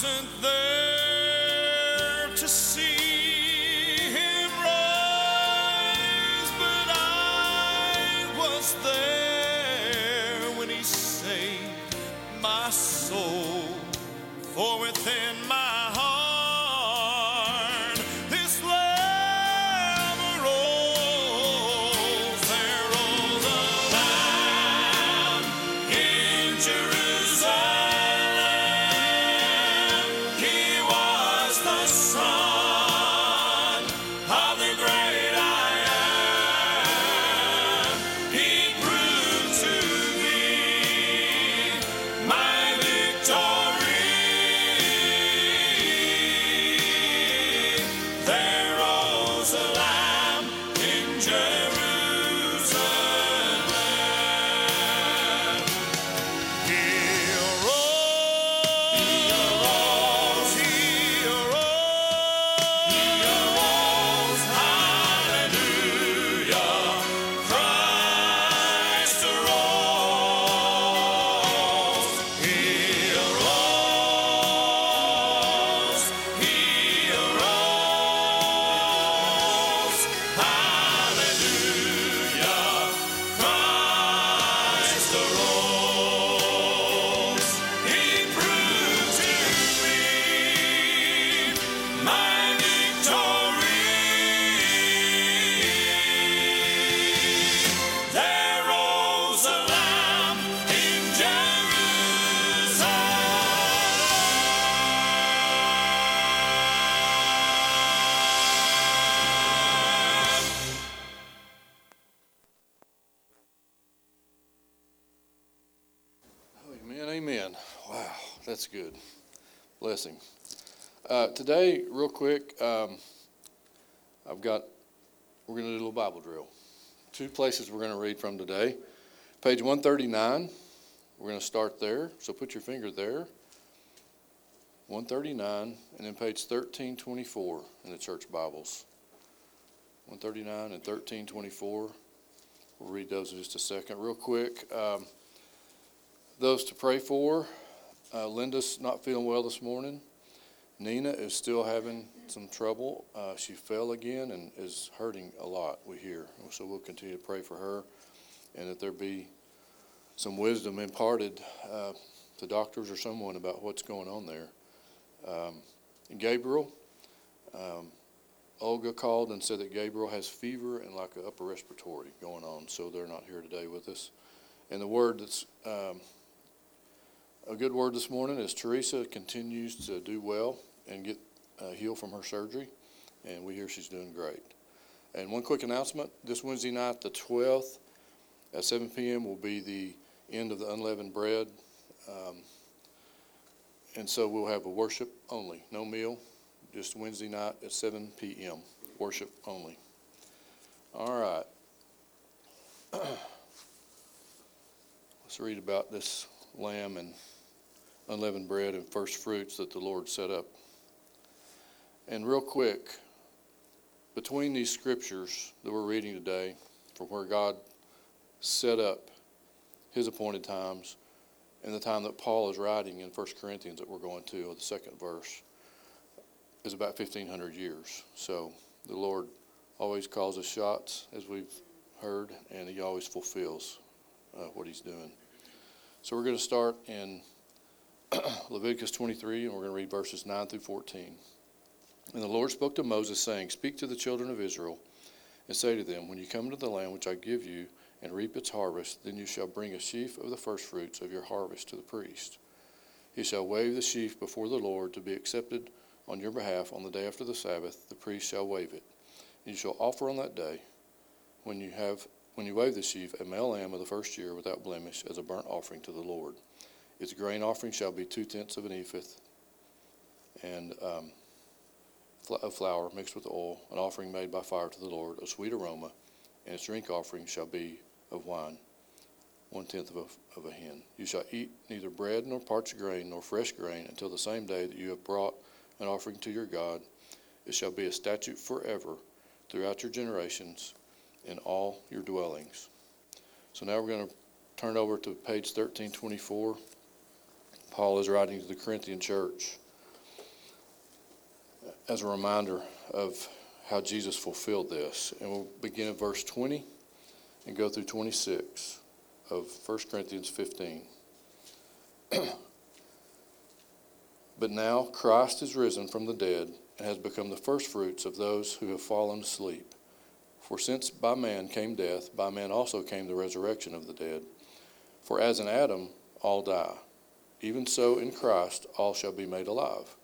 wasn't there today, real quick, um, I've got, we're going to do a little Bible drill. Two places we're going to read from today. Page 139, we're going to start there. So put your finger there. 139, and then page 1324 in the church Bibles. 139 and 1324. We'll read those in just a second. Real quick, um, those to pray for. Uh, Linda's not feeling well this morning. Nina is still having some trouble. Uh, she fell again and is hurting a lot, we hear. So we'll continue to pray for her and that there be some wisdom imparted uh, to doctors or someone about what's going on there. Um, Gabriel, um, Olga called and said that Gabriel has fever and like an upper respiratory going on, so they're not here today with us. And the word that's um, a good word this morning is Teresa continues to do well and get uh, healed from her surgery, and we hear she's doing great. And one quick announcement: this Wednesday night, the 12th, at 7 p.m., will be the end of the unleavened bread, um, and so we'll have a worship only, no meal, just Wednesday night at 7 p.m. Worship only. All right. Let's read about this lamb and unleavened bread and first fruits that the Lord set up. And real quick, between these scriptures that we're reading today, from where God set up his appointed times and the time that Paul is writing in 1 Corinthians that we're going to, the second verse, is about 1,500 years. So the Lord always calls us shots, as we've heard, and he always fulfills uh, what he's doing. So we're going to start in Leviticus 23, and we're going to read verses 9 through 14. And the Lord spoke to Moses, saying, Speak to the children of Israel, and say to them, When you come into the land which I give you, and reap its harvest, then you shall bring a sheaf of the firstfruits of your harvest to the priest. He shall wave the sheaf before the Lord to be accepted on your behalf on the day after the Sabbath. The priest shall wave it. And you shall offer on that day, when you have when you wave the sheaf, a male lamb of the first year without blemish as a burnt offering to the Lord. Its grain offering shall be two tenths of an ephah, and um, of flour mixed with oil, an offering made by fire to the Lord, a sweet aroma, and its drink offering shall be of wine, one tenth of a, of a hin. You shall eat neither bread nor parched grain nor fresh grain until the same day that you have brought an offering to your God. It shall be a statute forever throughout your generations in all your dwellings. So now we're going to turn over to page 1324. Paul is writing to the Corinthian church as a reminder of how Jesus fulfilled this. And we'll begin at verse 20 and go through 26 of 1 Corinthians 15. but now Christ is risen from the dead and has become the firstfruits of those who have fallen asleep. For since by man came death, by man also came the resurrection of the dead. For as in Adam all die, even so in Christ all shall be made alive.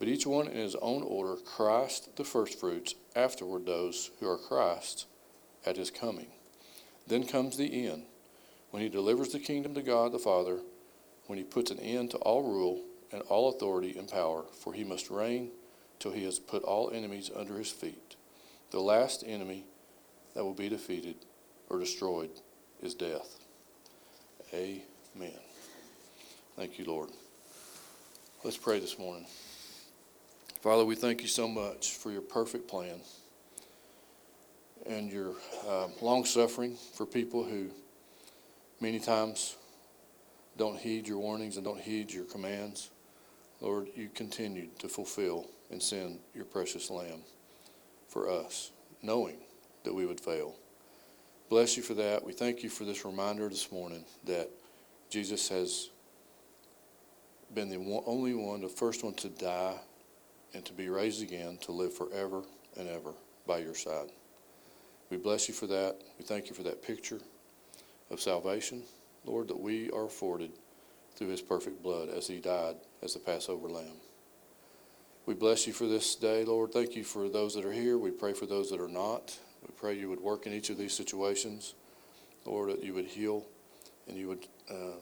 But each one in his own order Christ the firstfruits, afterward those who are Christ at his coming. Then comes the end, when he delivers the kingdom to God the Father, when he puts an end to all rule and all authority and power, for he must reign till he has put all enemies under his feet. The last enemy that will be defeated or destroyed is death. Amen. Thank you, Lord. Let's pray this morning. Father, we thank you so much for your perfect plan and your uh, long suffering for people who many times don't heed your warnings and don't heed your commands. Lord, you continued to fulfill and send your precious Lamb for us, knowing that we would fail. Bless you for that. We thank you for this reminder this morning that Jesus has been the one, only one, the first one to die and to be raised again to live forever and ever by your side. We bless you for that. We thank you for that picture of salvation, Lord, that we are afforded through his perfect blood as he died as the Passover lamb. We bless you for this day, Lord. Thank you for those that are here. We pray for those that are not. We pray you would work in each of these situations, Lord, that you would heal and you would, uh,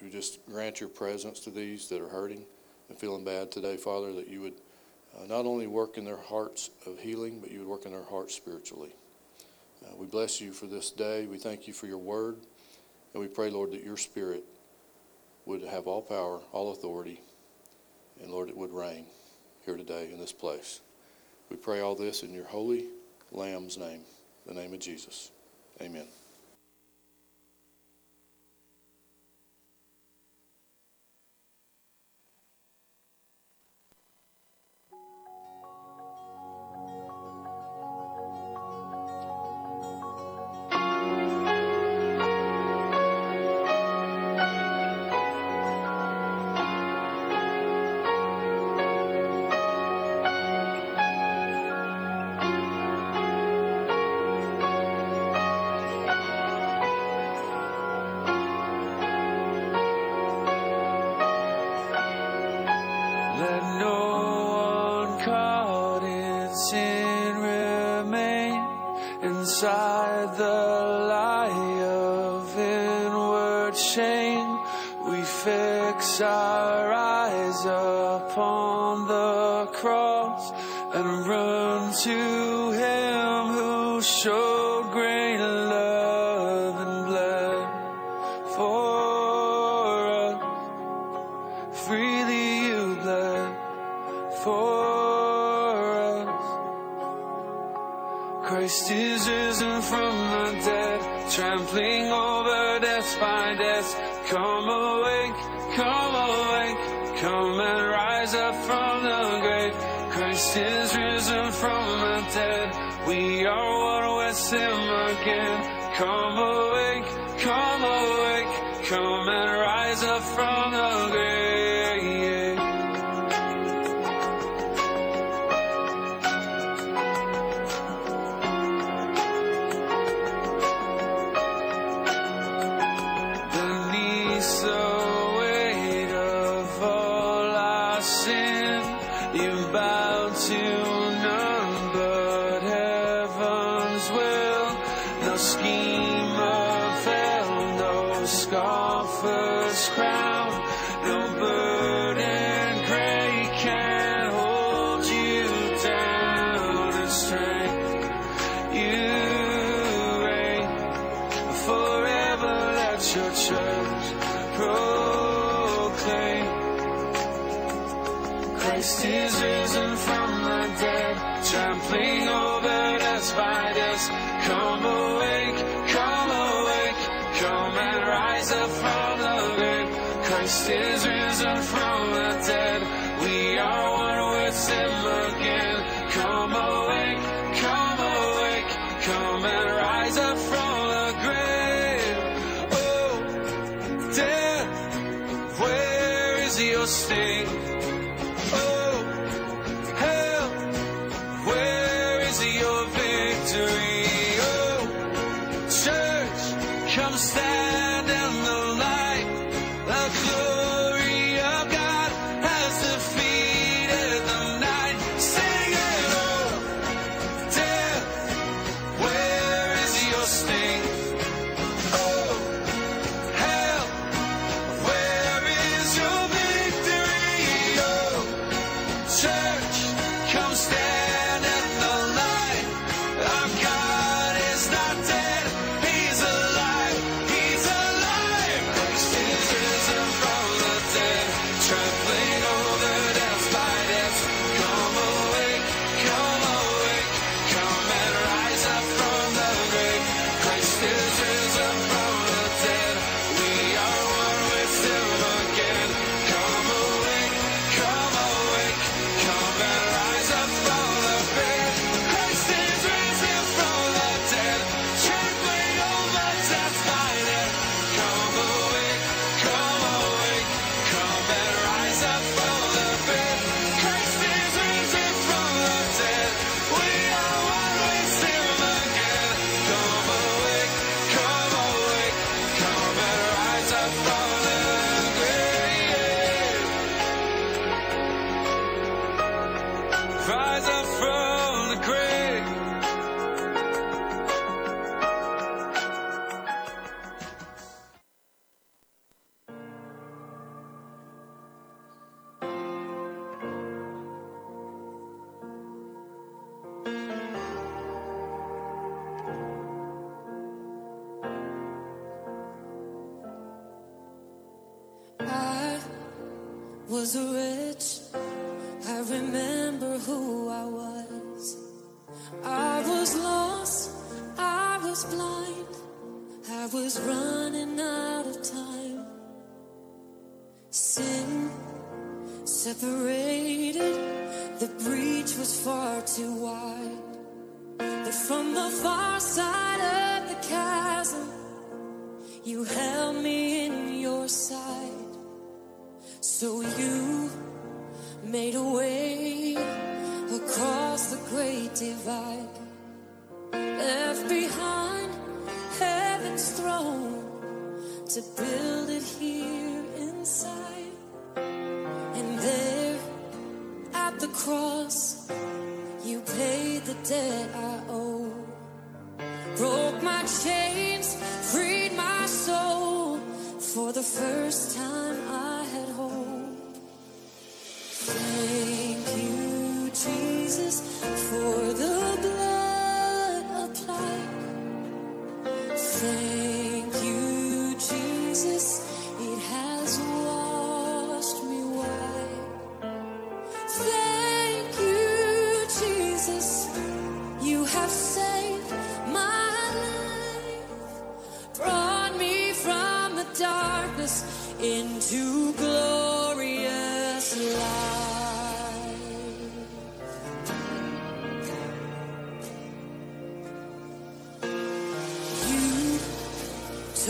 you just grant your presence to these that are hurting and feeling bad today, Father, that you would uh, not only work in their hearts of healing, but you would work in their hearts spiritually. Uh, we bless you for this day. We thank you for your word. And we pray, Lord, that your spirit would have all power, all authority, and Lord, it would reign here today in this place. We pray all this in your holy Lamb's name, the name of Jesus. Amen.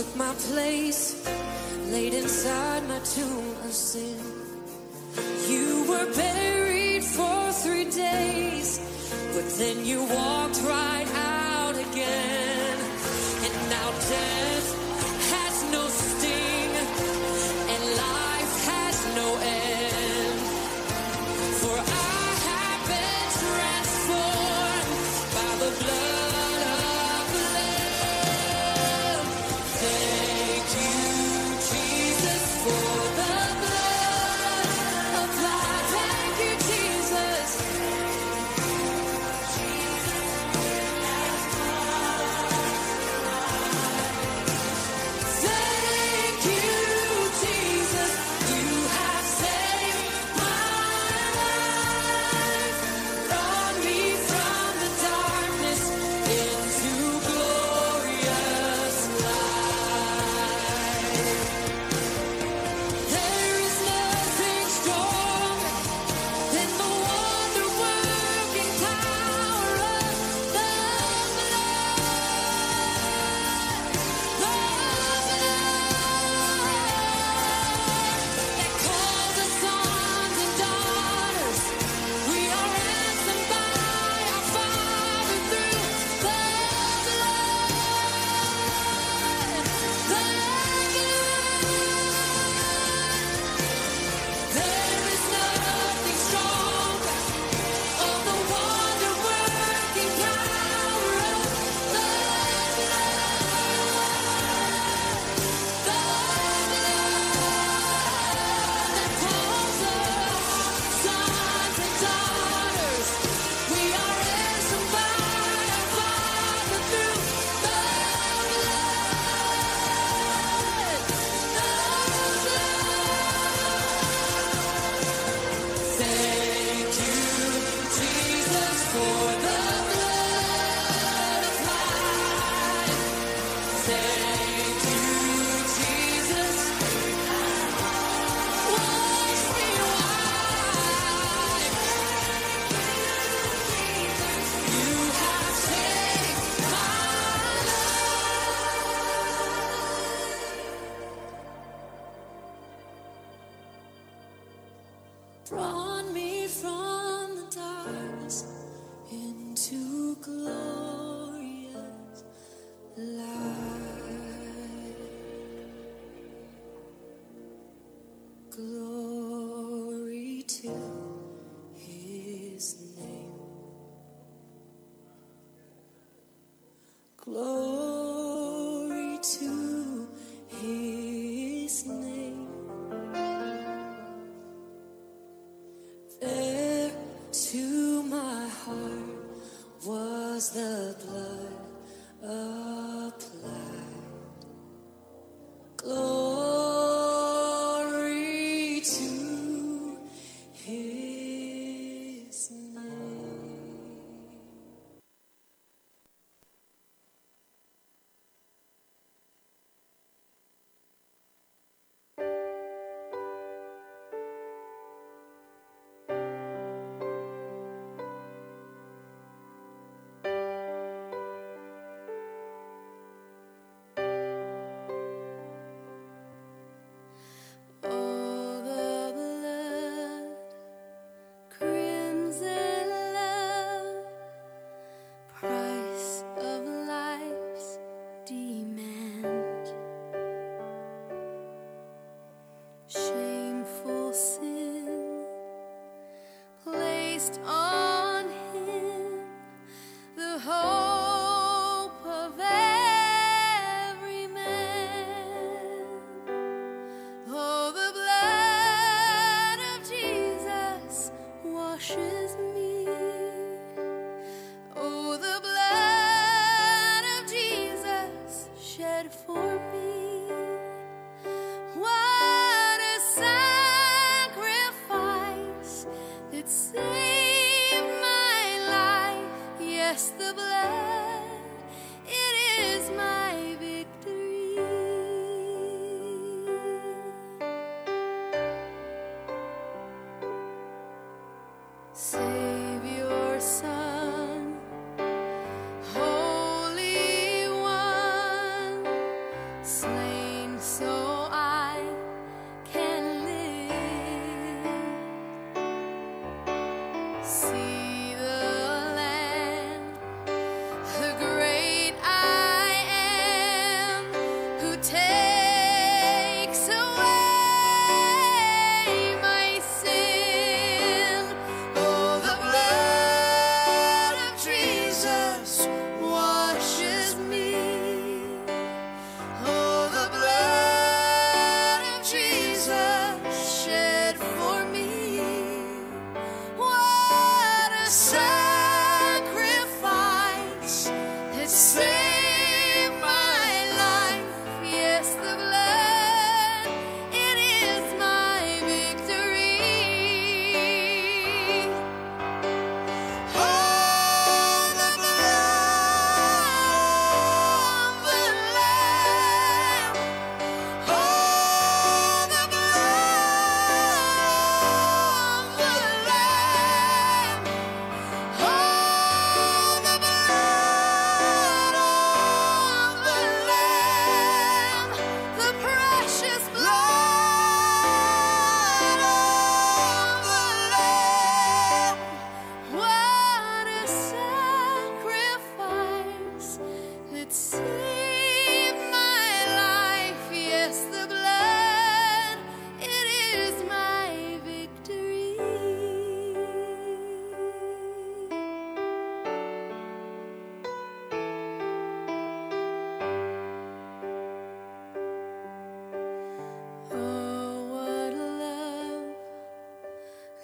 took my place, laid inside my tomb of sin. You were buried for three days, but then you walked right out. say.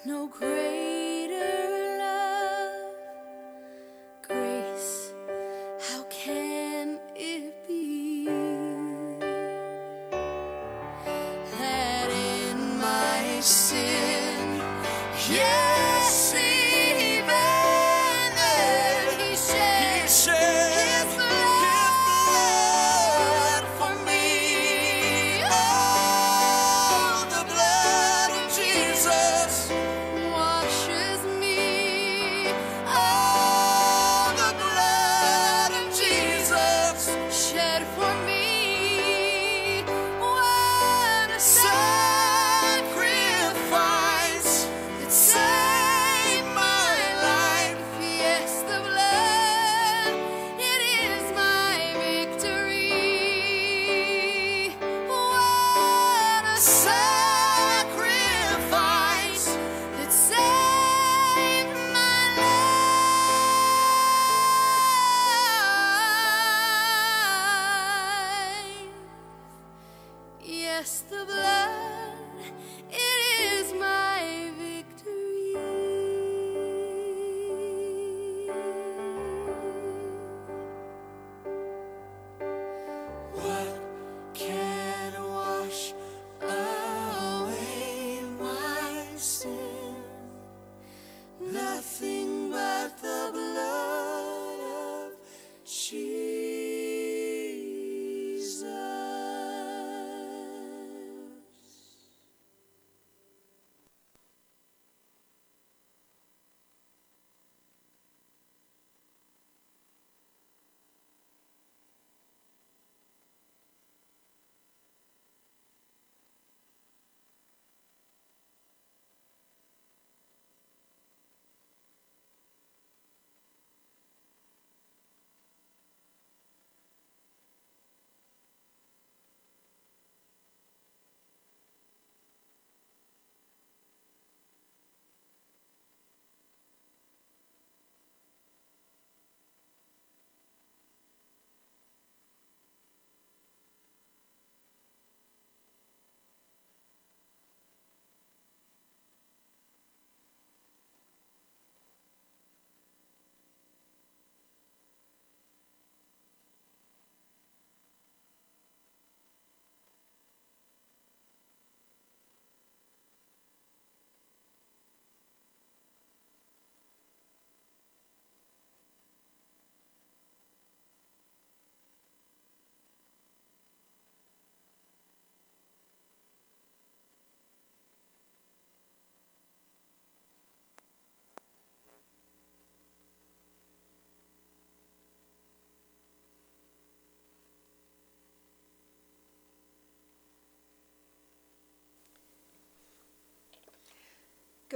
no grace.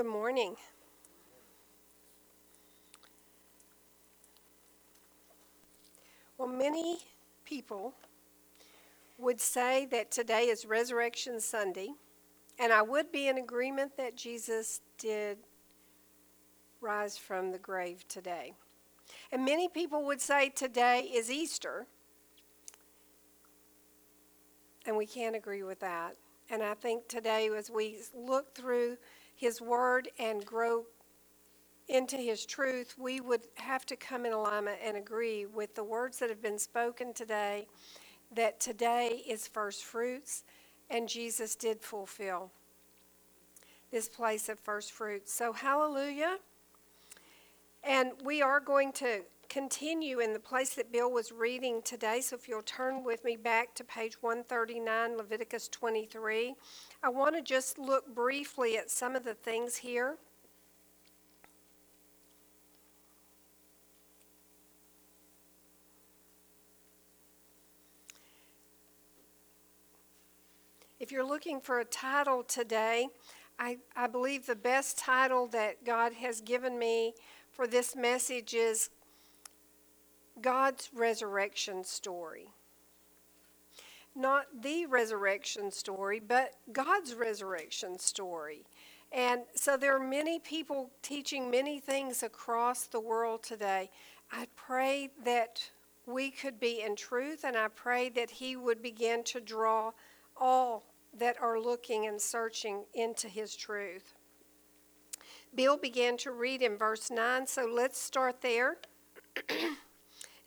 Good morning. Well, many people would say that today is Resurrection Sunday, and I would be in agreement that Jesus did rise from the grave today. And many people would say today is Easter, and we can't agree with that. And I think today, as we look through His Word and grow into His truth, we would have to come in alignment and agree with the words that have been spoken today that today is first fruits, and Jesus did fulfill this place of first fruits. So, hallelujah. And we are going to continue in the place that Bill was reading today. So if you'll turn with me back to page 139, Leviticus 23, I want to just look briefly at some of the things here. If you're looking for a title today, I, I believe the best title that God has given me for this message is God's resurrection story. Not the resurrection story, but God's resurrection story. And so there are many people teaching many things across the world today. I pray that we could be in truth, and I pray that He would begin to draw all that are looking and searching into His truth. Bill began to read in verse 9, so let's start there.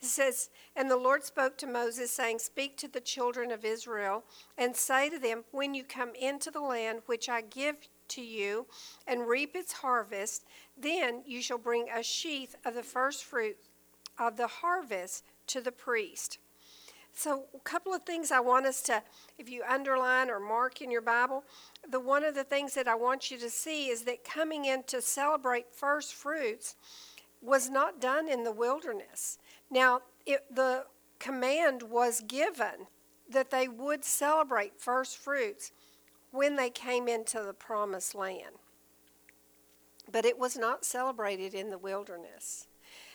it says, And the Lord spoke to Moses, saying, Speak to the children of Israel, and say to them, When you come into the land which I give to you and reap its harvest, then you shall bring a sheaf of the first fruit of the harvest to the priest. So, a couple of things I want us to, if you underline or mark in your Bible, the one of the things that I want you to see is that coming in to celebrate first fruits was not done in the wilderness. Now, it, the command was given that they would celebrate first fruits when they came into the promised land. But it was not celebrated in the wilderness.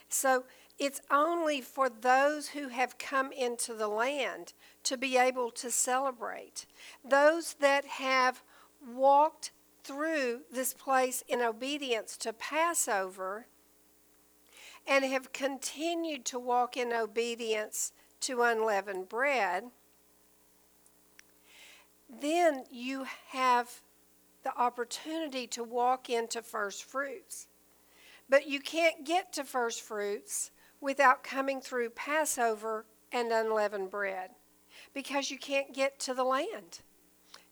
So it's only for those who have come into the land to be able to celebrate. Those that have walked through this place in obedience to Passover and have continued to walk in obedience to unleavened bread, then you have the opportunity to walk into first fruits. But you can't get to first fruits without coming through Passover and unleavened bread because you can't get to the land.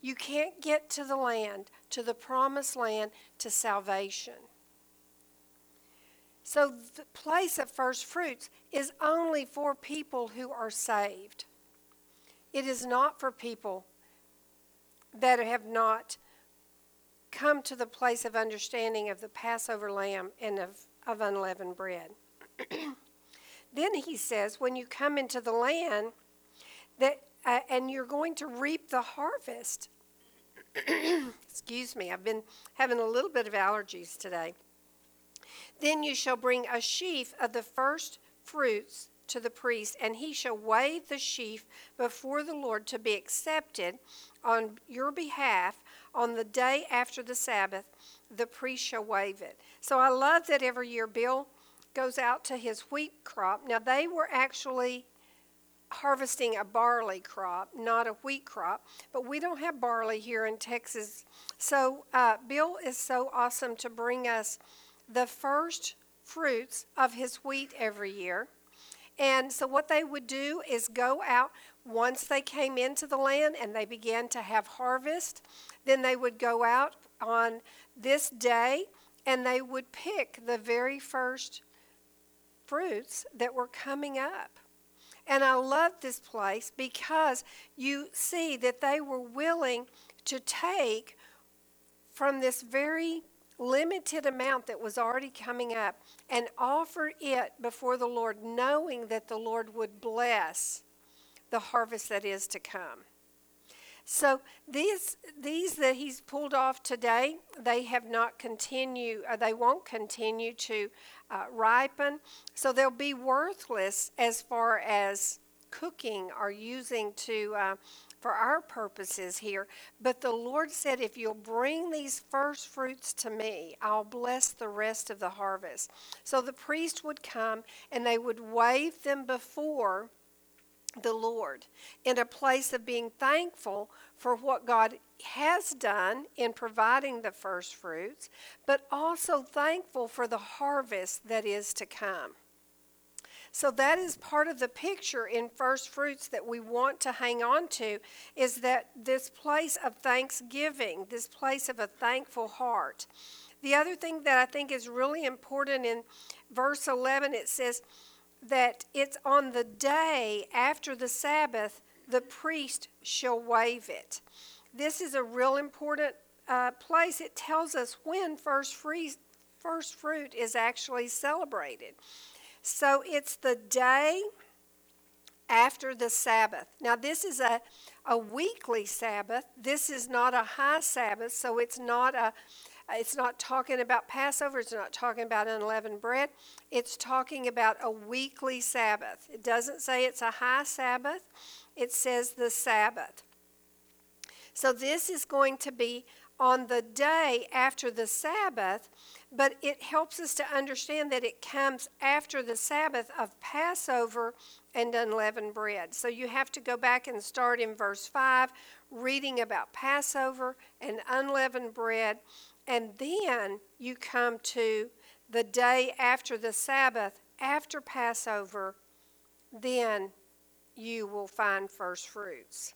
You can't get to the land, to the promised land, to salvation. So the place of first fruits is only for people who are saved. It is not for people that have not come to the place of understanding of the Passover lamb and of, of unleavened bread. then he says, when you come into the land, that uh, and you're going to reap the harvest. Excuse me, I've been having a little bit of allergies today. Then you shall bring a sheaf of the first fruits to the priest, and he shall wave the sheaf before the Lord to be accepted on your behalf on the day after the Sabbath. The priest shall wave it. So I love that every year Bill goes out to his wheat crop. Now, they were actually harvesting a barley crop, not a wheat crop, but we don't have barley here in Texas. So, uh, Bill is so awesome to bring us the first fruits of his wheat every year. And so, what they would do is go out once they came into the land and they began to have harvest, then they would go out on this day and they would pick the very first fruits that were coming up. And I love this place because you see that they were willing to take from this very limited amount that was already coming up and offer it before the Lord, knowing that the Lord would bless the harvest that is to come. So these these that he's pulled off today, they have not continue. Uh, they won't continue to uh, ripen, so they'll be worthless as far as cooking or using to uh, for our purposes here. But the Lord said, if you'll bring these first fruits to me, I'll bless the rest of the harvest. So the priest would come and they would wave them before the Lord in a place of being thankful for what God has done in providing the first fruits, but also thankful for the harvest that is to come. So that is part of the picture in first fruits that we want to hang on to is that this place of thanksgiving, this place of a thankful heart. The other thing that I think is really important in verse 11 it says that it's on the day after the Sabbath the priest shall wave it. This is a real important uh, place. It tells us when first, free, first fruit is actually celebrated. So it's the day after the Sabbath. Now, this is a, a weekly Sabbath. This is not a high Sabbath, so it's not a it's not talking about Passover, it's not talking about unleavened bread. It's talking about a weekly Sabbath. It doesn't say it's a high Sabbath, it says the Sabbath. So this is going to be on the day after the Sabbath, but it helps us to understand that it comes after the Sabbath of Passover and unleavened bread. So you have to go back and start in verse 5, reading about Passover and unleavened bread, and then you come to the day after the Sabbath, after Passover, then you will find first fruits.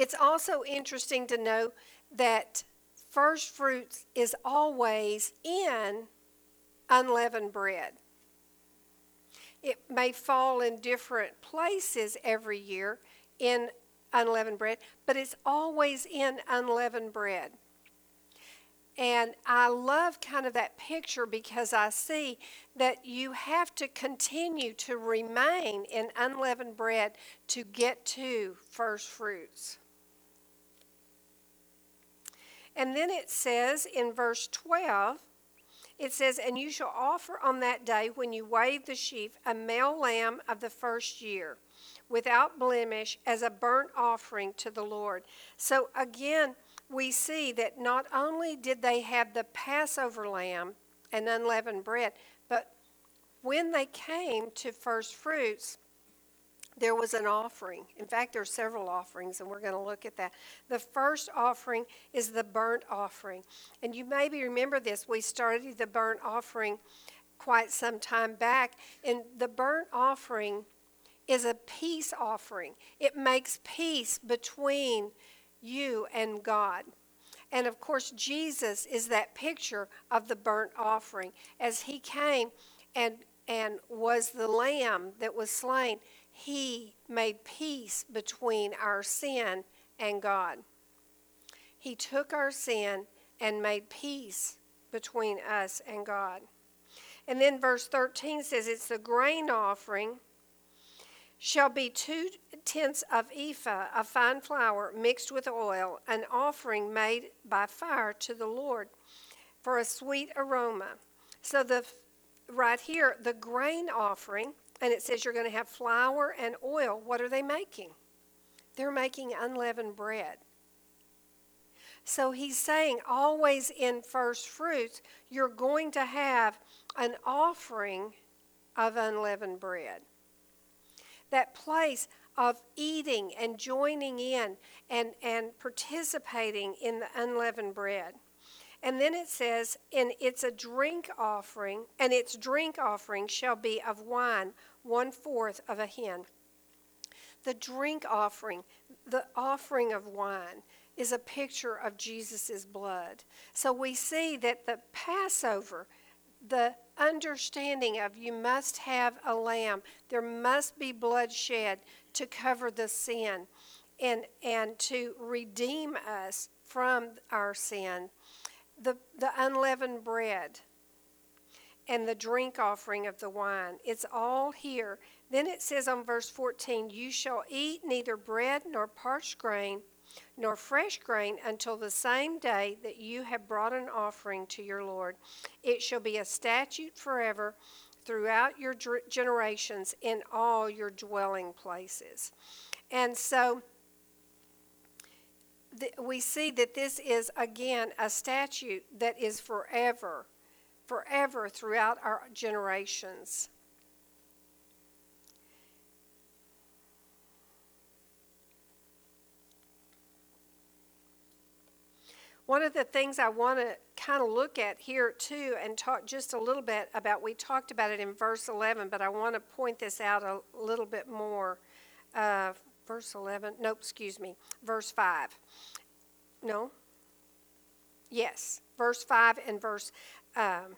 It's also interesting to know that first fruits is always in unleavened bread. It may fall in different places every year in unleavened bread, but it's always in unleavened bread. And I love kind of that picture because I see that you have to continue to remain in unleavened bread to get to first fruits. And then it says in verse 12, it says, And you shall offer on that day when you wave the sheaf a male lamb of the first year without blemish as a burnt offering to the Lord. So again, we see that not only did they have the Passover lamb and unleavened bread, but when they came to first fruits, there was an offering. In fact, there are several offerings, and we're going to look at that. The first offering is the burnt offering. And you maybe remember this. We started the burnt offering quite some time back. And the burnt offering is a peace offering, it makes peace between you and God. And of course, Jesus is that picture of the burnt offering. As he came and, and was the lamb that was slain, he made peace between our sin and God. He took our sin and made peace between us and God. And then verse 13 says it's the grain offering shall be two tenths of ephah of fine flour mixed with oil, an offering made by fire to the Lord for a sweet aroma. So the right here, the grain offering, and it says you're going to have flour and oil. What are they making? They're making unleavened bread. So he's saying, always in first fruits, you're going to have an offering of unleavened bread that place of eating and joining in and, and participating in the unleavened bread. And then it says, and it's a drink offering, and its drink offering shall be of wine, one fourth of a hin. The drink offering, the offering of wine, is a picture of Jesus' blood. So we see that the Passover, the understanding of you must have a lamb, there must be blood shed to cover the sin and, and to redeem us from our sin. The, the unleavened bread and the drink offering of the wine, it's all here. Then it says on verse 14, You shall eat neither bread nor parched grain nor fresh grain until the same day that you have brought an offering to your Lord. It shall be a statute forever throughout your generations in all your dwelling places. And so th- we see that this is again a statute that is forever, forever throughout our generations. One of the things I want to kind of look at here too and talk just a little bit about, we talked about it in verse 11, but I want to point this out a little bit more. Uh, verse 11, nope, excuse me, verse 5. No? Yes, verse 5 and verse. Um,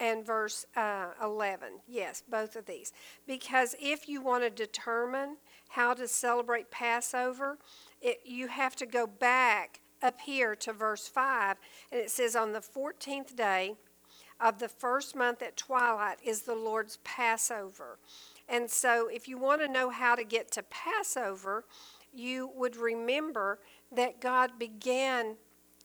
and verse uh, 11. Yes, both of these. Because if you want to determine how to celebrate Passover, it, you have to go back up here to verse 5, and it says, On the 14th day of the first month at twilight is the Lord's Passover. And so, if you want to know how to get to Passover, you would remember that God began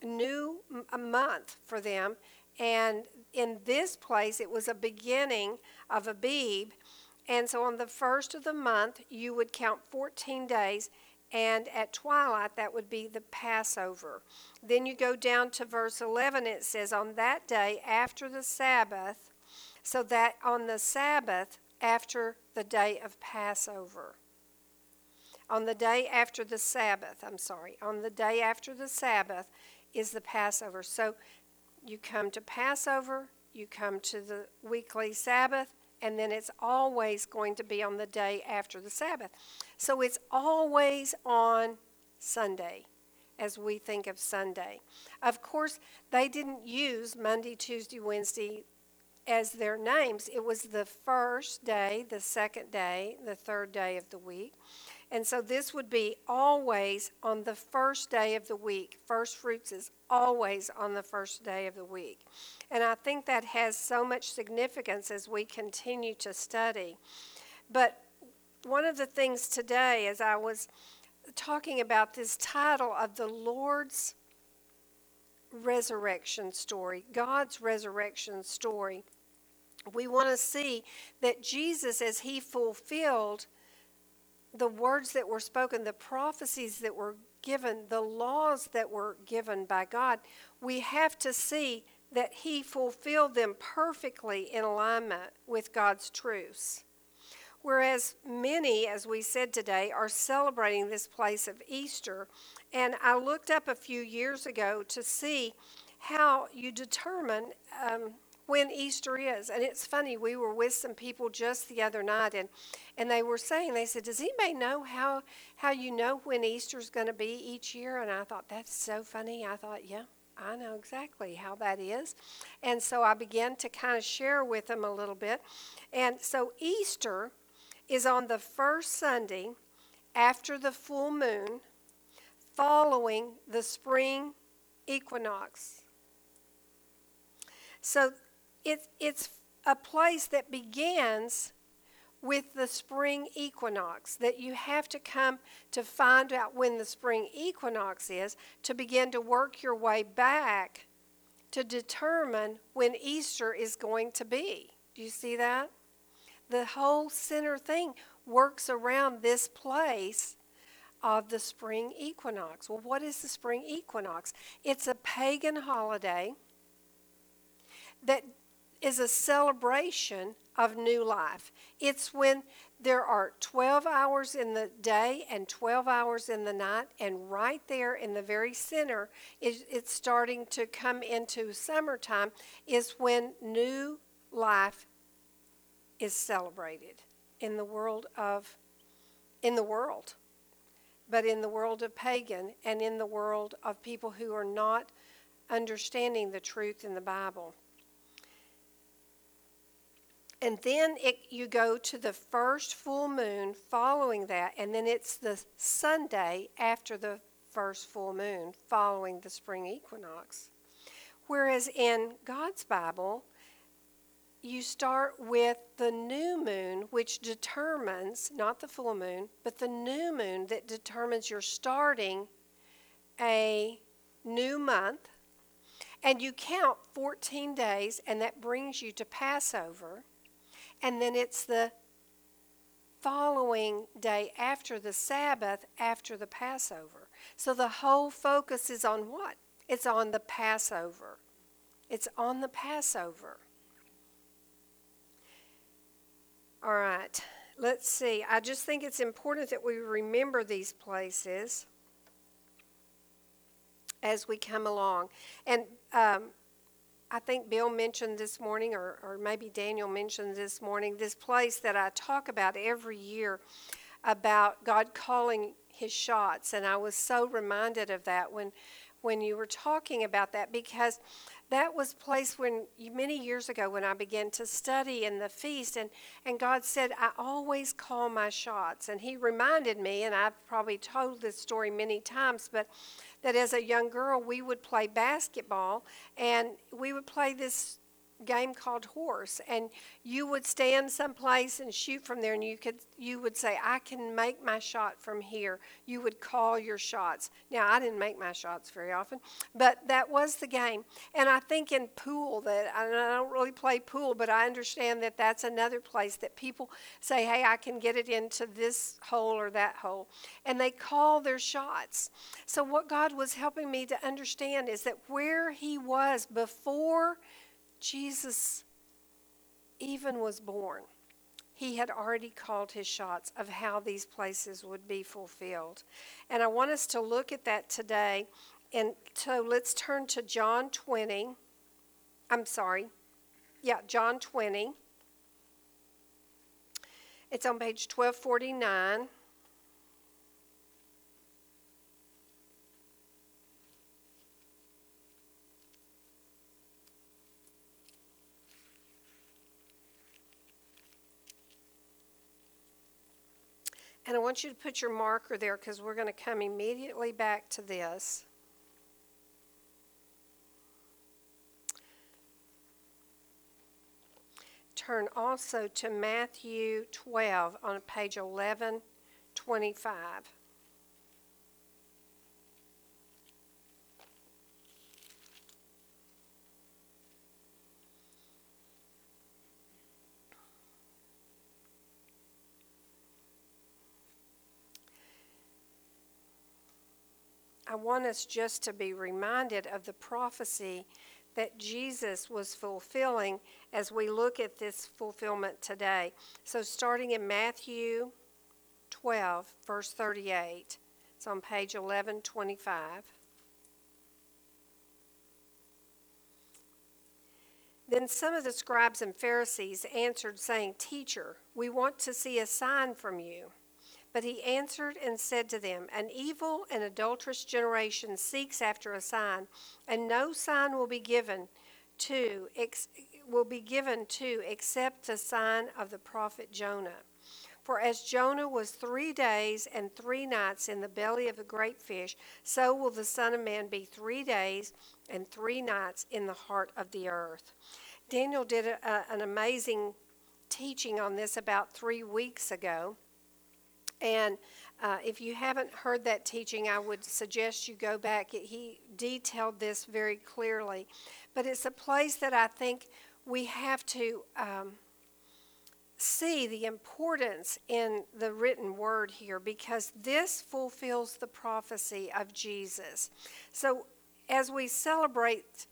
new a month for them and in this place it was a beginning of abib and so on the first of the month you would count 14 days and at twilight that would be the Passover. Then you go down to verse 11, it says, On that day after the Sabbath, so that on the Sabbath after the day of Passover. On the day after the Sabbath, I'm sorry, on the day after the Sabbath is the Passover. So you come to Passover, you come to the weekly Sabbath, and then it's always going to be on the day after the Sabbath. So it's always on Sunday as we think of Sunday. Of course, they didn't use Monday, Tuesday, Wednesday as their names. It was the first day, the second day, the third day of the week. And so this would be always on the first day of the week. First fruits is always on the first day of the week. And I think that has so much significance as we continue to study. But one of the things today, as I was talking about this title of the Lord's resurrection story, God's resurrection story, we want to see that Jesus, as he fulfilled the words that were spoken, the prophecies that were given, the laws that were given by God, we have to see that he fulfilled them perfectly in alignment with God's truths. Whereas many, as we said today, are celebrating this place of Easter. And I looked up a few years ago to see how you determine um, when Easter is. And it's funny, we were with some people just the other night, and, and they were saying, they said, Does anybody know how, how you know when Easter's going to be each year? And I thought, That's so funny. I thought, Yeah. I know exactly how that is. And so I began to kind of share with them a little bit. And so Easter is on the first Sunday after the full moon, following the spring equinox. So it's, it's a place that begins with the spring equinox, that you have to come to find out when the spring equinox is to begin to work your way back to determine when Easter is going to be. Do you see that? The whole center thing works around this place of the spring equinox. Well, what is the spring equinox? It's a pagan holiday that is a celebration of new life. It's when there are 12 hours in the day and 12 hours in the night, and right there in the very center, is, it's starting to come into summertime, is when new life is celebrated in the world of in the world but in the world of pagan and in the world of people who are not understanding the truth in the bible and then it, you go to the first full moon following that, and then it's the Sunday after the first full moon following the spring equinox. Whereas in God's Bible, you start with the new moon, which determines, not the full moon, but the new moon that determines you're starting a new month. And you count 14 days, and that brings you to Passover. And then it's the following day after the Sabbath, after the Passover. So the whole focus is on what? It's on the Passover. It's on the Passover. All right, let's see. I just think it's important that we remember these places as we come along. And um, I think Bill mentioned this morning, or, or maybe Daniel mentioned this morning, this place that I talk about every year about God calling his shots. And I was so reminded of that when, when you were talking about that because that was place when many years ago when I began to study in the feast and, and God said, I always call my shots. And he reminded me, and I've probably told this story many times, but that as a young girl we would play basketball and we would play this game called horse and you would stand someplace and shoot from there and you could you would say i can make my shot from here. You would call your shots. Now i didn't make my shots very often but that was the game. And i think in pool that i don't really play pool but i understand that that's another place that people say hey i can get it into this hole or that hole and they call their shots. So what god was helping me to understand is that where he was before Jesus even was born, he had already called his shots of how these places would be fulfilled. And I want us to look at that today. And so let's turn to John 20. I'm sorry. Yeah, John 20. It's on page 1249. And I want you to put your marker there because we're going to come immediately back to this. Turn also to Matthew 12 on page 1125. I want us just to be reminded of the prophecy that Jesus was fulfilling as we look at this fulfillment today. So, starting in Matthew 12, verse 38, it's on page 1125. Then some of the scribes and Pharisees answered, saying, Teacher, we want to see a sign from you. But he answered and said to them, An evil and adulterous generation seeks after a sign, and no sign will be given to ex- will be given to except the sign of the prophet Jonah. For as Jonah was three days and three nights in the belly of a great fish, so will the Son of Man be three days and three nights in the heart of the earth. Daniel did a, a- an amazing teaching on this about three weeks ago. And uh, if you haven't heard that teaching, I would suggest you go back. He detailed this very clearly. But it's a place that I think we have to um, see the importance in the written word here because this fulfills the prophecy of Jesus. So as we celebrate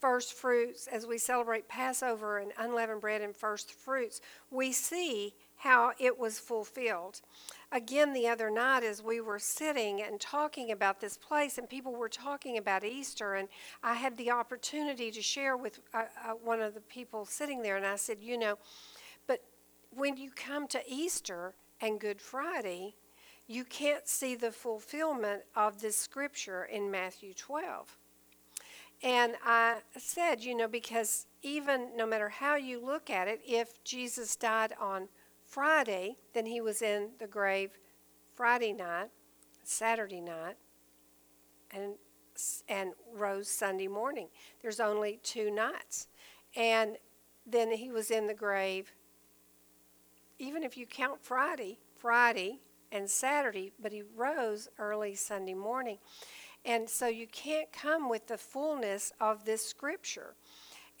first fruits, as we celebrate Passover and unleavened bread and first fruits, we see how it was fulfilled. Again, the other night, as we were sitting and talking about this place, and people were talking about Easter, and I had the opportunity to share with uh, uh, one of the people sitting there, and I said, You know, but when you come to Easter and Good Friday, you can't see the fulfillment of this scripture in Matthew 12. And I said, you know, because even no matter how you look at it, if Jesus died on Friday, then he was in the grave Friday night, Saturday night, and and rose Sunday morning. There's only two nights. And then he was in the grave even if you count Friday, Friday and Saturday, but he rose early Sunday morning. And so you can't come with the fullness of this scripture.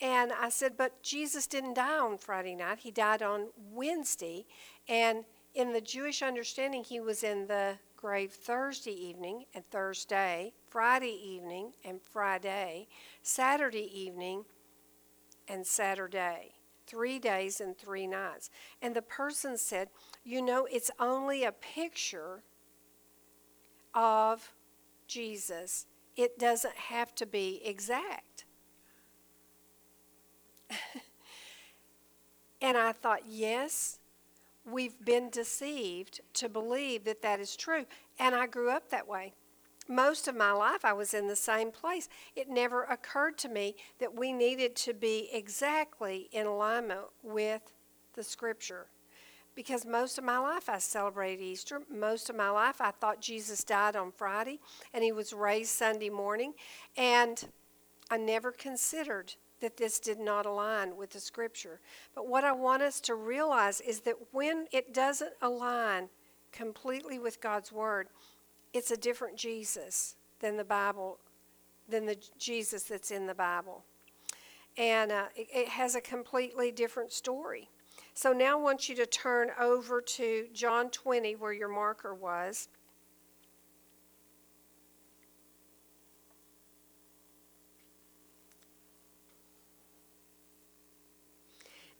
And I said, but Jesus didn't die on Friday night. He died on Wednesday. And in the Jewish understanding, he was in the grave Thursday evening and Thursday, Friday evening and Friday, Saturday evening and Saturday. Three days and three nights. And the person said, You know, it's only a picture of Jesus, it doesn't have to be exact. and I thought, yes, we've been deceived to believe that that is true. And I grew up that way. Most of my life, I was in the same place. It never occurred to me that we needed to be exactly in alignment with the scripture. Because most of my life I celebrated Easter. Most of my life I thought Jesus died on Friday and he was raised Sunday morning. And I never considered that this did not align with the scripture. But what I want us to realize is that when it doesn't align completely with God's word, it's a different Jesus than the Bible, than the Jesus that's in the Bible. And uh, it, it has a completely different story. So now I want you to turn over to John 20, where your marker was.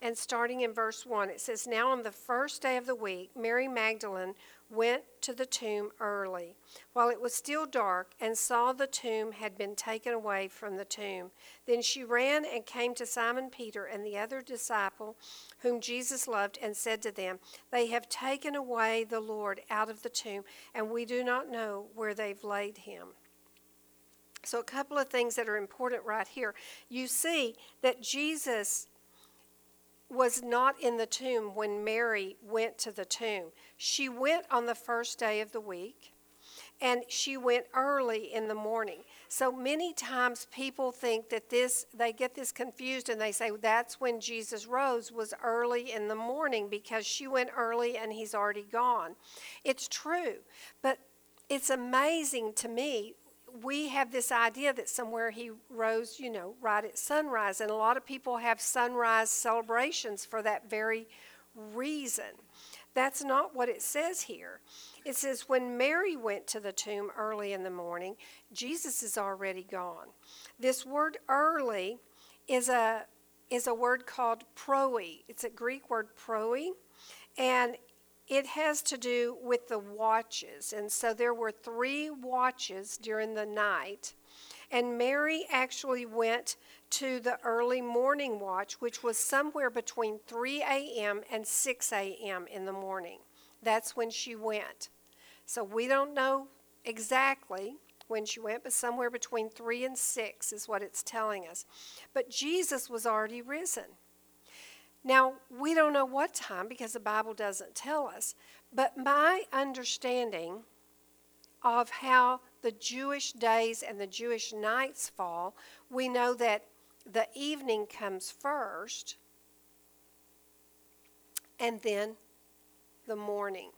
And starting in verse 1, it says, Now on the first day of the week, Mary Magdalene went to the tomb early, while it was still dark, and saw the tomb had been taken away from the tomb. Then she ran and came to Simon Peter and the other disciple whom Jesus loved, and said to them, They have taken away the Lord out of the tomb, and we do not know where they've laid him. So, a couple of things that are important right here. You see that Jesus was not in the tomb when Mary went to the tomb. She went on the first day of the week and she went early in the morning. So many times people think that this, they get this confused and they say that's when Jesus rose was early in the morning because she went early and he's already gone. It's true, but it's amazing to me we have this idea that somewhere he rose, you know, right at sunrise. And a lot of people have sunrise celebrations for that very reason. That's not what it says here. It says, when Mary went to the tomb early in the morning, Jesus is already gone. This word early is a, is a word called proi. It's a Greek word proi. And it has to do with the watches. And so there were three watches during the night. And Mary actually went to the early morning watch, which was somewhere between 3 a.m. and 6 a.m. in the morning. That's when she went. So we don't know exactly when she went, but somewhere between 3 and 6 is what it's telling us. But Jesus was already risen. Now, we don't know what time because the Bible doesn't tell us, but my understanding of how the Jewish days and the Jewish nights fall, we know that the evening comes first and then the morning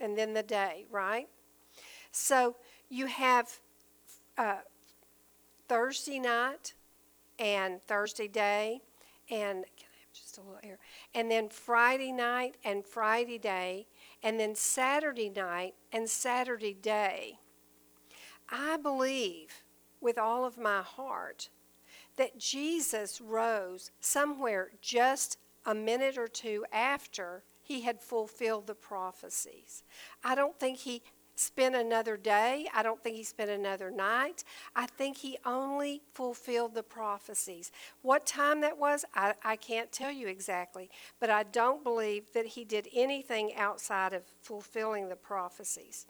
and then the day, right? So you have uh, Thursday night and Thursday day and air. And then Friday night and Friday day, and then Saturday night and Saturday day. I believe with all of my heart that Jesus rose somewhere just a minute or two after he had fulfilled the prophecies. I don't think he spent another day. I don't think he spent another night. I think he only fulfilled the prophecies. What time that was, I, I can't tell you exactly, but I don't believe that he did anything outside of fulfilling the prophecies.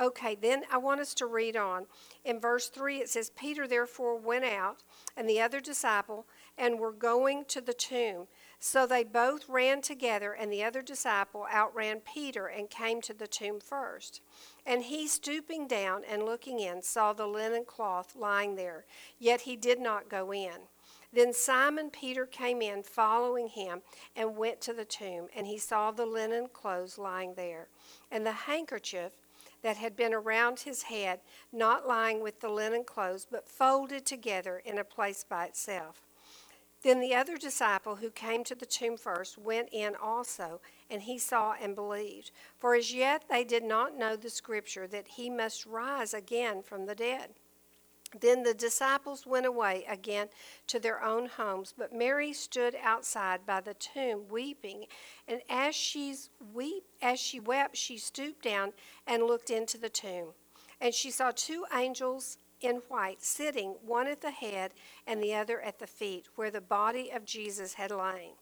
Okay, then I want us to read on. In verse 3, it says, Peter therefore went out, and the other disciple, and were going to the tomb. So they both ran together, and the other disciple outran Peter and came to the tomb first. And he, stooping down and looking in, saw the linen cloth lying there, yet he did not go in. Then Simon Peter came in, following him, and went to the tomb, and he saw the linen clothes lying there, and the handkerchief that had been around his head, not lying with the linen clothes, but folded together in a place by itself. Then the other disciple who came to the tomb first went in also, and he saw and believed. For as yet they did not know the scripture that he must rise again from the dead. Then the disciples went away again to their own homes, but Mary stood outside by the tomb weeping, and as she's weep as she wept, she stooped down and looked into the tomb. And she saw two angels in white, sitting, one at the head and the other at the feet, where the body of Jesus had lain.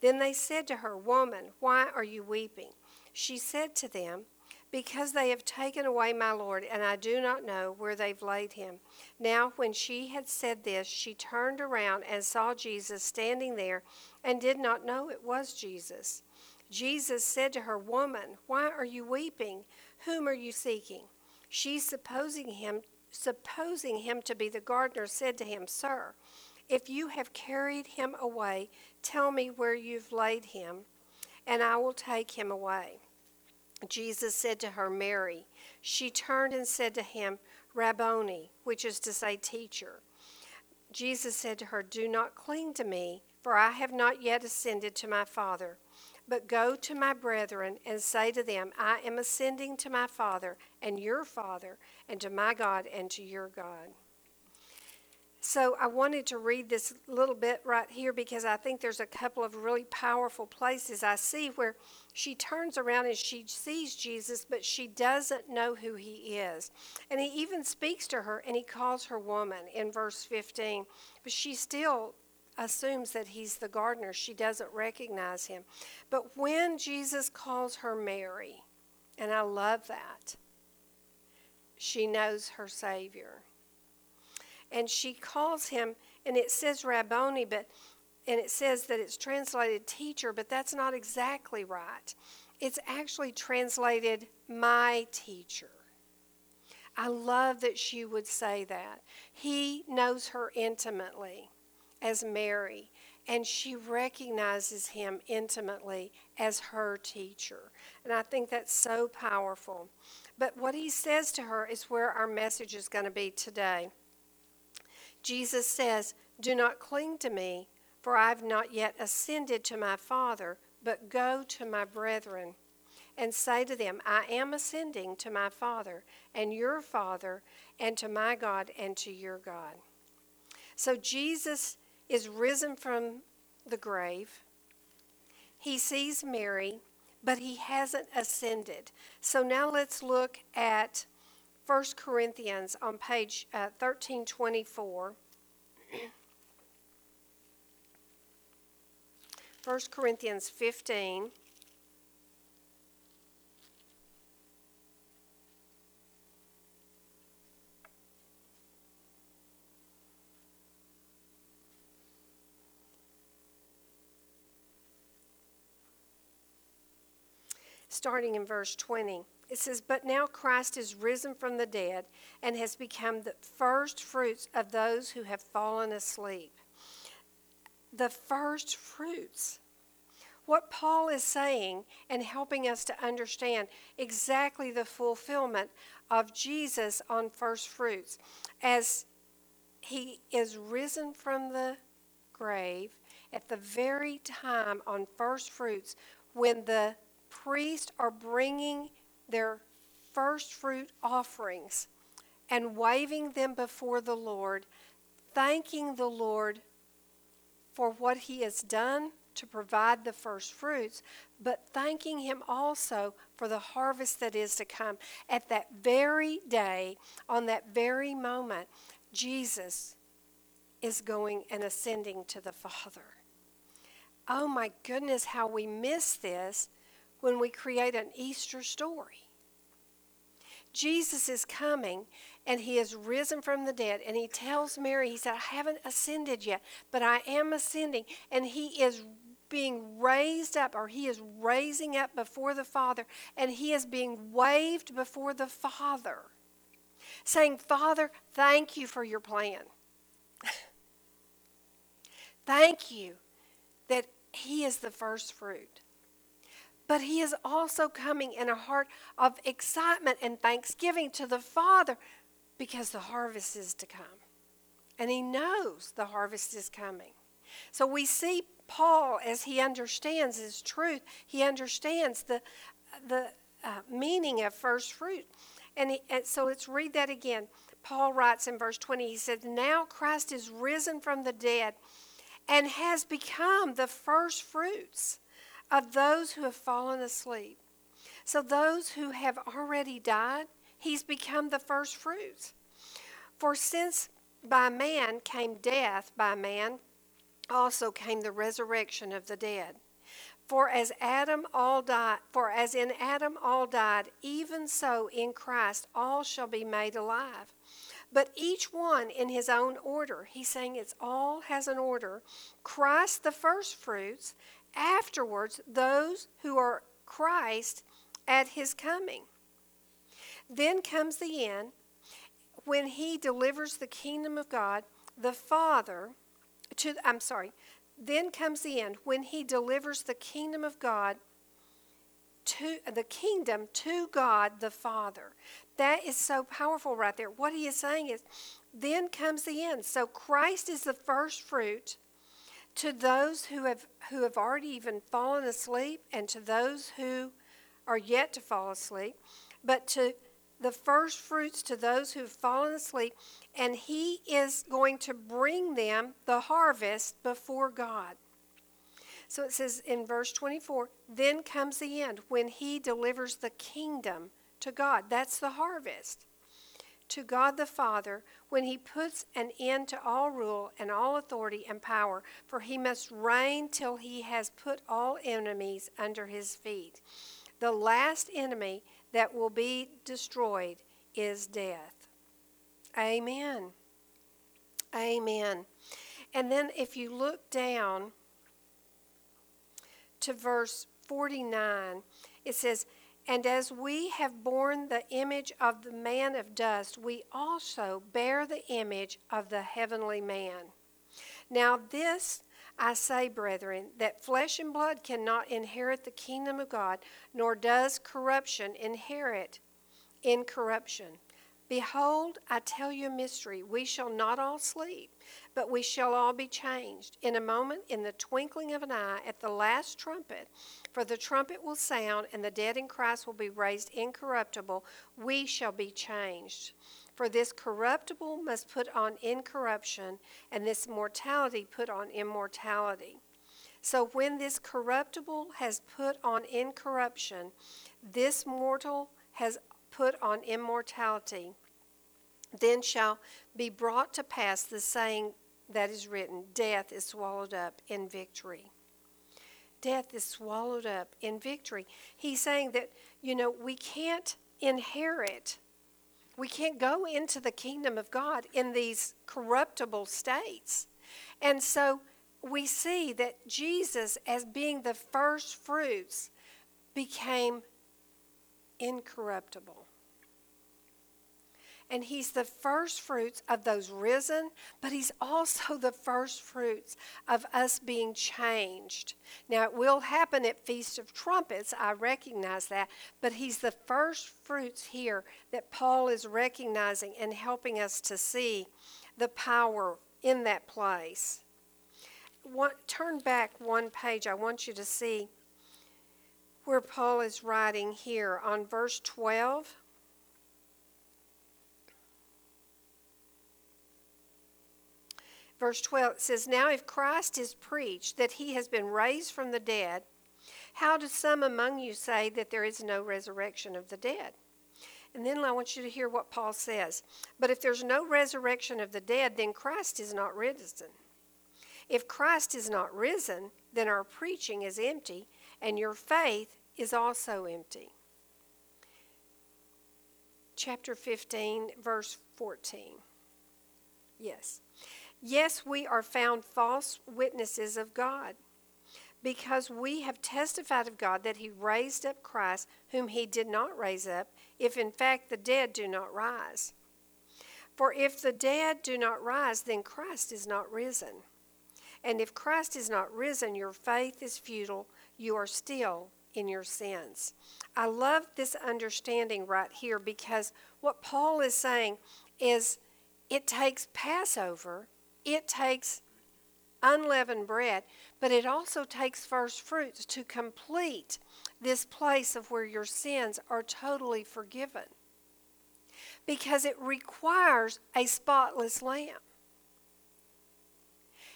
Then they said to her, Woman, why are you weeping? She said to them, Because they have taken away my Lord, and I do not know where they've laid him. Now, when she had said this, she turned around and saw Jesus standing there, and did not know it was Jesus. Jesus said to her, Woman, why are you weeping? Whom are you seeking? She, supposing him supposing him to be the gardener, said to him, Sir, if you have carried him away, tell me where you've laid him, and I will take him away. Jesus said to her, Mary. She turned and said to him, Rabboni, which is to say, teacher. Jesus said to her, Do not cling to me, for I have not yet ascended to my Father. But go to my brethren and say to them, I am ascending to my Father and your Father, and to my God and to your God. So I wanted to read this little bit right here because I think there's a couple of really powerful places I see where she turns around and she sees Jesus, but she doesn't know who he is. And he even speaks to her and he calls her woman in verse 15, but she still assumes that he's the gardener. She doesn't recognize him. But when Jesus calls her Mary, and I love that, she knows her Savior and she calls him, and it says Rabboni, but and it says that it's translated teacher, but that's not exactly right. It's actually translated my teacher. I love that she would say that. He knows her intimately as Mary, and she recognizes him intimately as her teacher. And I think that's so powerful. But what he says to her is where our message is going to be today. Jesus says, Do not cling to me, for I have not yet ascended to my Father, but go to my brethren and say to them, I am ascending to my Father and your Father, and to my God and to your God. So Jesus is risen from the grave. He sees Mary, but he hasn't ascended. So now let's look at 1 Corinthians on page uh, 1324. 1 Corinthians 15. Starting in verse 20. It says, But now Christ is risen from the dead and has become the first fruits of those who have fallen asleep. The first fruits. What Paul is saying and helping us to understand exactly the fulfillment of Jesus on first fruits. As he is risen from the grave at the very time on first fruits when the priests are bringing their first fruit offerings and waving them before the Lord, thanking the Lord for what he has done to provide the first fruits, but thanking him also for the harvest that is to come. At that very day, on that very moment, Jesus is going and ascending to the Father. Oh my goodness, how we miss this when we create an Easter story. Jesus is coming and he is risen from the dead. And he tells Mary, he said, I haven't ascended yet, but I am ascending. And he is being raised up, or he is raising up before the Father, and he is being waved before the Father, saying, Father, thank you for your plan. thank you that he is the first fruit but he is also coming in a heart of excitement and thanksgiving to the Father because the harvest is to come. And he knows the harvest is coming. So we see Paul as he understands his truth, he understands the, the uh, meaning of first fruit. And, he, and so let's read that again. Paul writes in verse 20, he said, Now Christ is risen from the dead and has become the first fruits of those who have fallen asleep. So, those who have already died, he's become the first fruits. For since by man came death, by man also came the resurrection of the dead. For as Adam all died, for as in Adam all died, even so in Christ all shall be made alive. But each one in his own order. He's saying it's all has an order. Christ the first fruits, afterwards those who are Christ at his coming. Then comes the end when he delivers the kingdom of God, the Father, to, I'm sorry, then comes the end when he delivers the kingdom of God to the kingdom to God the Father. That is so powerful right there. What he is saying is, then comes the end. So Christ is the first fruit to those who have who have already even fallen asleep and to those who are yet to fall asleep but to the first fruits to those who've fallen asleep, and he is going to bring them the harvest before God. So it says in verse 24, then comes the end when he delivers the kingdom to God. That's the harvest. To God the Father, when he puts an end to all rule and all authority and power, for he must reign till he has put all enemies under his feet. The last enemy that will be destroyed is death. Amen. Amen. And then if you look down to verse 49, it says, And as we have borne the image of the man of dust, we also bear the image of the heavenly man. Now, this I say, brethren, that flesh and blood cannot inherit the kingdom of God, nor does corruption inherit incorruption. Behold, I tell you a mystery. We shall not all sleep, but we shall all be changed. In a moment, in the twinkling of an eye, at the last trumpet. For the trumpet will sound, and the dead in Christ will be raised incorruptible. We shall be changed. For this corruptible must put on incorruption, and this mortality put on immortality. So when this corruptible has put on incorruption, this mortal has put on immortality, then shall be brought to pass the saying that is written Death is swallowed up in victory. Death is swallowed up in victory. He's saying that, you know, we can't inherit, we can't go into the kingdom of God in these corruptible states. And so we see that Jesus, as being the first fruits, became incorruptible. And he's the first fruits of those risen, but he's also the first fruits of us being changed. Now, it will happen at Feast of Trumpets, I recognize that, but he's the first fruits here that Paul is recognizing and helping us to see the power in that place. One, turn back one page. I want you to see where Paul is writing here on verse 12. Verse 12 it says, Now if Christ is preached that he has been raised from the dead, how do some among you say that there is no resurrection of the dead? And then I want you to hear what Paul says. But if there's no resurrection of the dead, then Christ is not risen. If Christ is not risen, then our preaching is empty, and your faith is also empty. Chapter 15, verse 14. Yes. Yes, we are found false witnesses of God because we have testified of God that He raised up Christ, whom He did not raise up, if in fact the dead do not rise. For if the dead do not rise, then Christ is not risen. And if Christ is not risen, your faith is futile. You are still in your sins. I love this understanding right here because what Paul is saying is it takes Passover, it takes unleavened bread, but it also takes first fruits to complete this place of where your sins are totally forgiven. Because it requires a spotless lamb.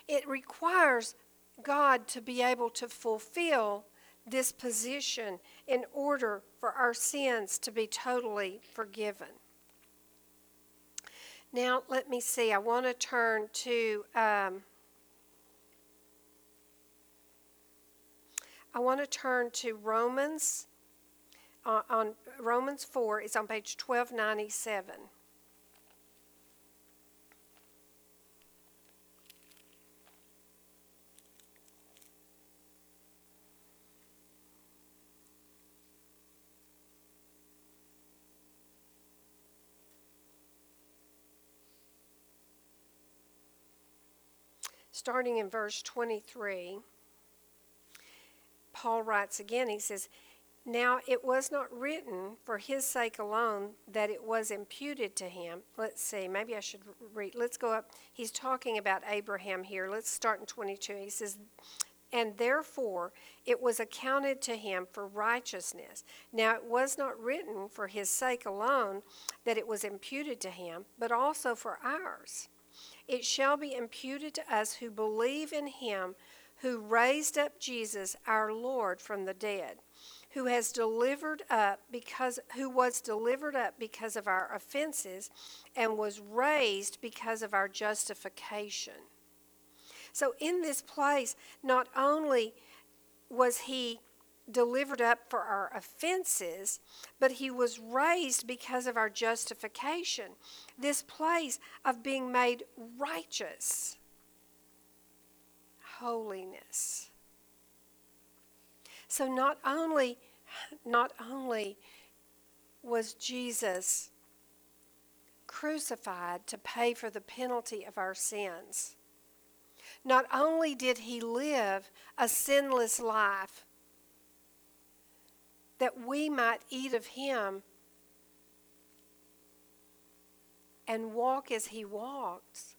It requires God to be able to fulfill this position in order for our sins to be totally forgiven. Now, let me see. I want to turn to. Um, I want to turn to Romans. Uh, on Romans 4, it's on page 1297. Starting in verse 23, Paul writes again, he says, Now it was not written for his sake alone that it was imputed to him. Let's see, maybe I should read. Let's go up. He's talking about Abraham here. Let's start in 22. He says, and therefore it was accounted to him for righteousness. Now it was not written for his sake alone that it was imputed to him, but also for ours. It shall be imputed to us who believe in him who raised up Jesus our Lord from the dead, who has delivered up because who was delivered up because of our offenses and was raised because of our justification. So in this place, not only was he delivered up for our offenses, but he was raised because of our justification. This place of being made righteous, holiness. So not only not only was Jesus crucified to pay for the penalty of our sins, not only did he live a sinless life that we might eat of him and walk as he walks,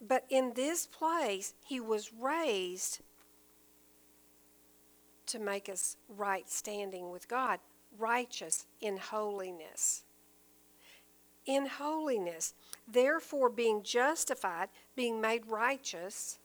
but in this place he was raised to make us right standing with God, righteous in holiness in holiness. Therefore, being justified, being made righteous,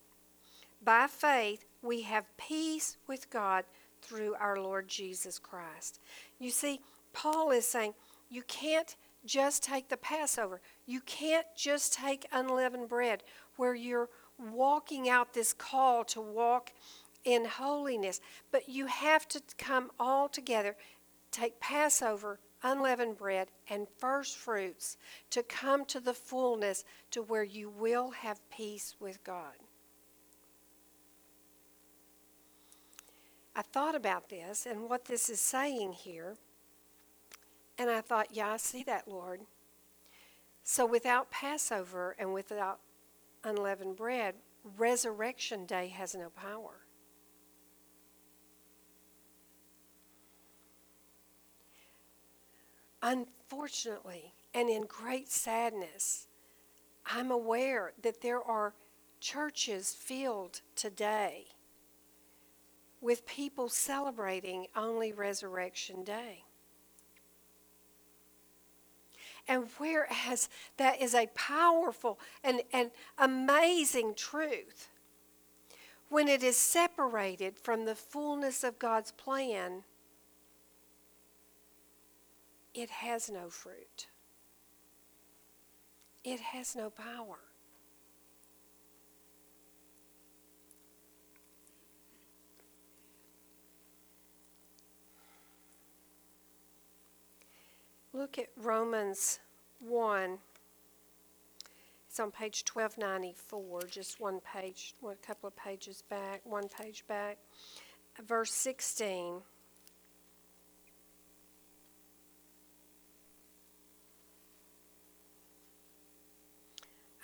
by faith, we have peace with God through our Lord Jesus Christ. You see, Paul is saying you can't just take the Passover, you can't just take unleavened bread where you're walking out this call to walk in holiness, but you have to come all together, take Passover unleavened bread, and first fruits to come to the fullness to where you will have peace with God. I thought about this and what this is saying here, and I thought, yeah, I see that, Lord. So without Passover and without unleavened bread, resurrection day has no power. Unfortunately, and in great sadness, I'm aware that there are churches filled today with people celebrating only Resurrection Day. And whereas that is a powerful and, and amazing truth, when it is separated from the fullness of God's plan, it has no fruit. It has no power. Look at Romans 1. It's on page 1294, just one page, one couple of pages back, one page back. Verse 16.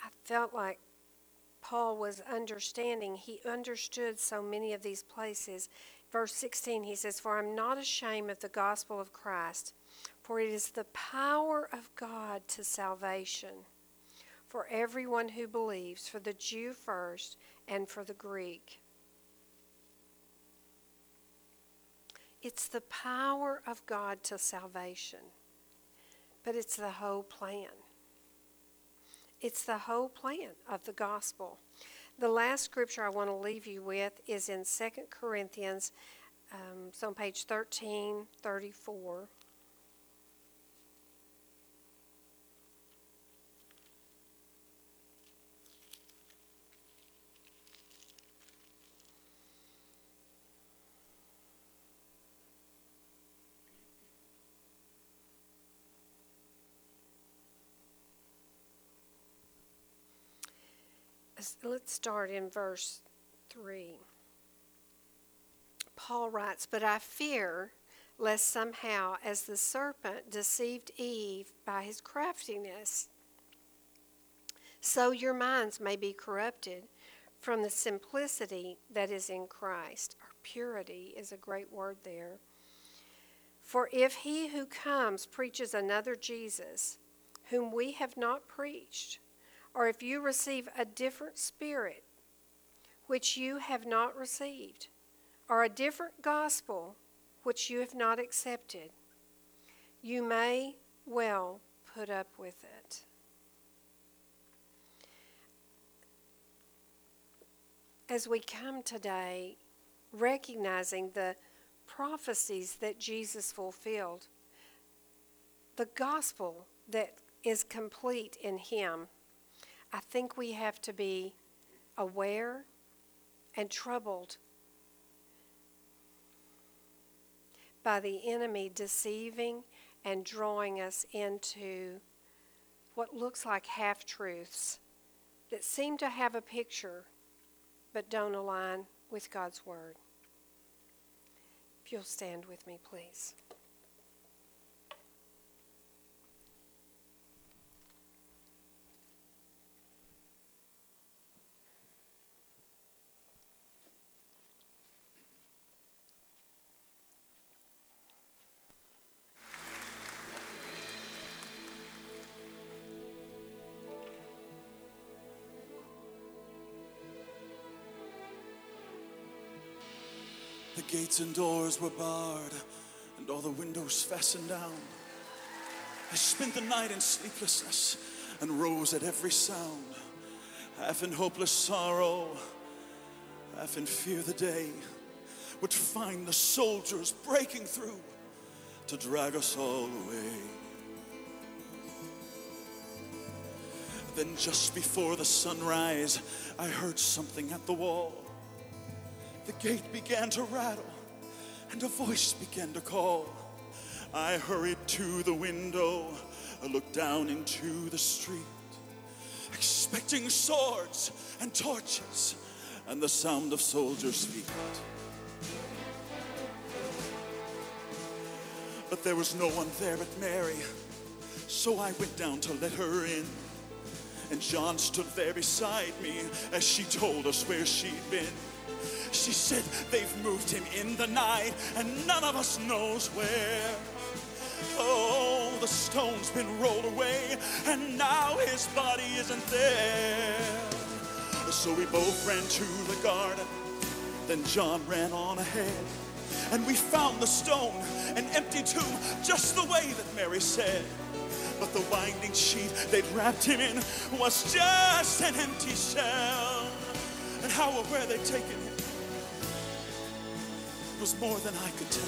I felt like Paul was understanding. He understood so many of these places. Verse 16, he says, For I'm not ashamed of the gospel of Christ, for it is the power of God to salvation for everyone who believes, for the Jew first and for the Greek. It's the power of God to salvation, but it's the whole plan. It's the whole plan of the gospel. The last scripture I want to leave you with is in 2 Corinthians, um, it's on page 1334. Let's- start in verse 3. Paul writes, But I fear lest somehow, as the serpent deceived Eve by his craftiness, so your minds may be corrupted from the simplicity that is in Christ. Or purity is a great word there. For if he who comes preaches another Jesus, whom we have not preached, or if you receive a different spirit which you have not received, or a different gospel which you have not accepted, you may well put up with it. As we come today, recognizing the prophecies that Jesus fulfilled, the gospel that is complete in Him, I think we have to be aware and troubled by the enemy deceiving and drawing us into what looks like half truths that seem to have a picture but don't align with God's Word. If you'll stand with me, please. Gates and doors were barred, and all the windows fastened down. I spent the night in sleeplessness and rose at every sound, half in hopeless sorrow, half in fear the day would find the soldiers breaking through to drag us all away. Then, just before the sunrise, I heard something at the wall. The gate began to rattle, and a voice began to call. I hurried to the window, I looked down into the street, expecting swords and torches and the sound of soldiers' feet. But there was no one there but Mary, so I went down to let her in. And John stood there beside me as she told us where she'd been. She said they've moved him in the night and none of us knows where. Oh, the stone's been rolled away and now his body isn't there. So we both ran to the garden. Then John ran on ahead. And we found the stone, an empty tomb, just the way that Mary said. But the winding sheet they'd wrapped him in was just an empty shell. And how or where they'd taken was more than I could tell.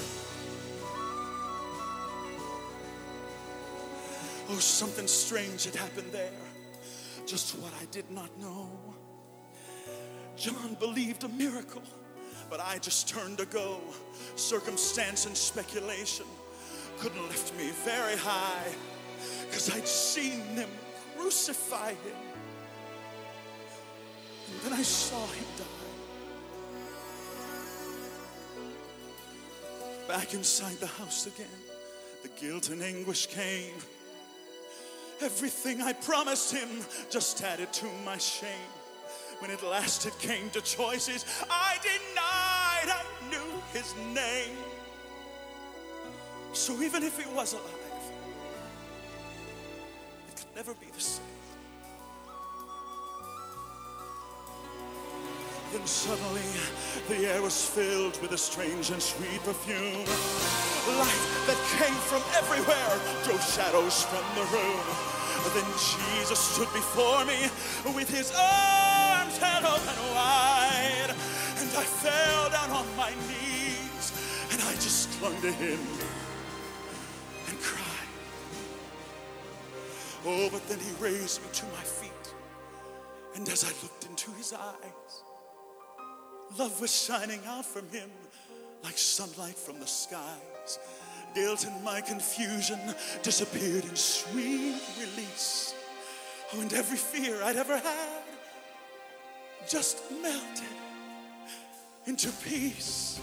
Oh, something strange had happened there. Just what I did not know. John believed a miracle, but I just turned to go. Circumstance and speculation couldn't lift me very high, because I'd seen them crucify him. And then I saw him die. Back inside the house again, the guilt and anguish came. Everything I promised him just added to my shame. When at last it came to choices, I denied I knew his name. So even if he was alive, it could never be the same. Then suddenly the air was filled with a strange and sweet perfume. Light that came from everywhere drove shadows from the room. Then Jesus stood before me with his arms held open wide. And I fell down on my knees and I just clung to him and cried. Oh, but then he raised me to my feet. And as I looked into his eyes, Love was shining out from him like sunlight from the skies. Guilt and my confusion disappeared in sweet release. Oh, and every fear I'd ever had just melted into peace.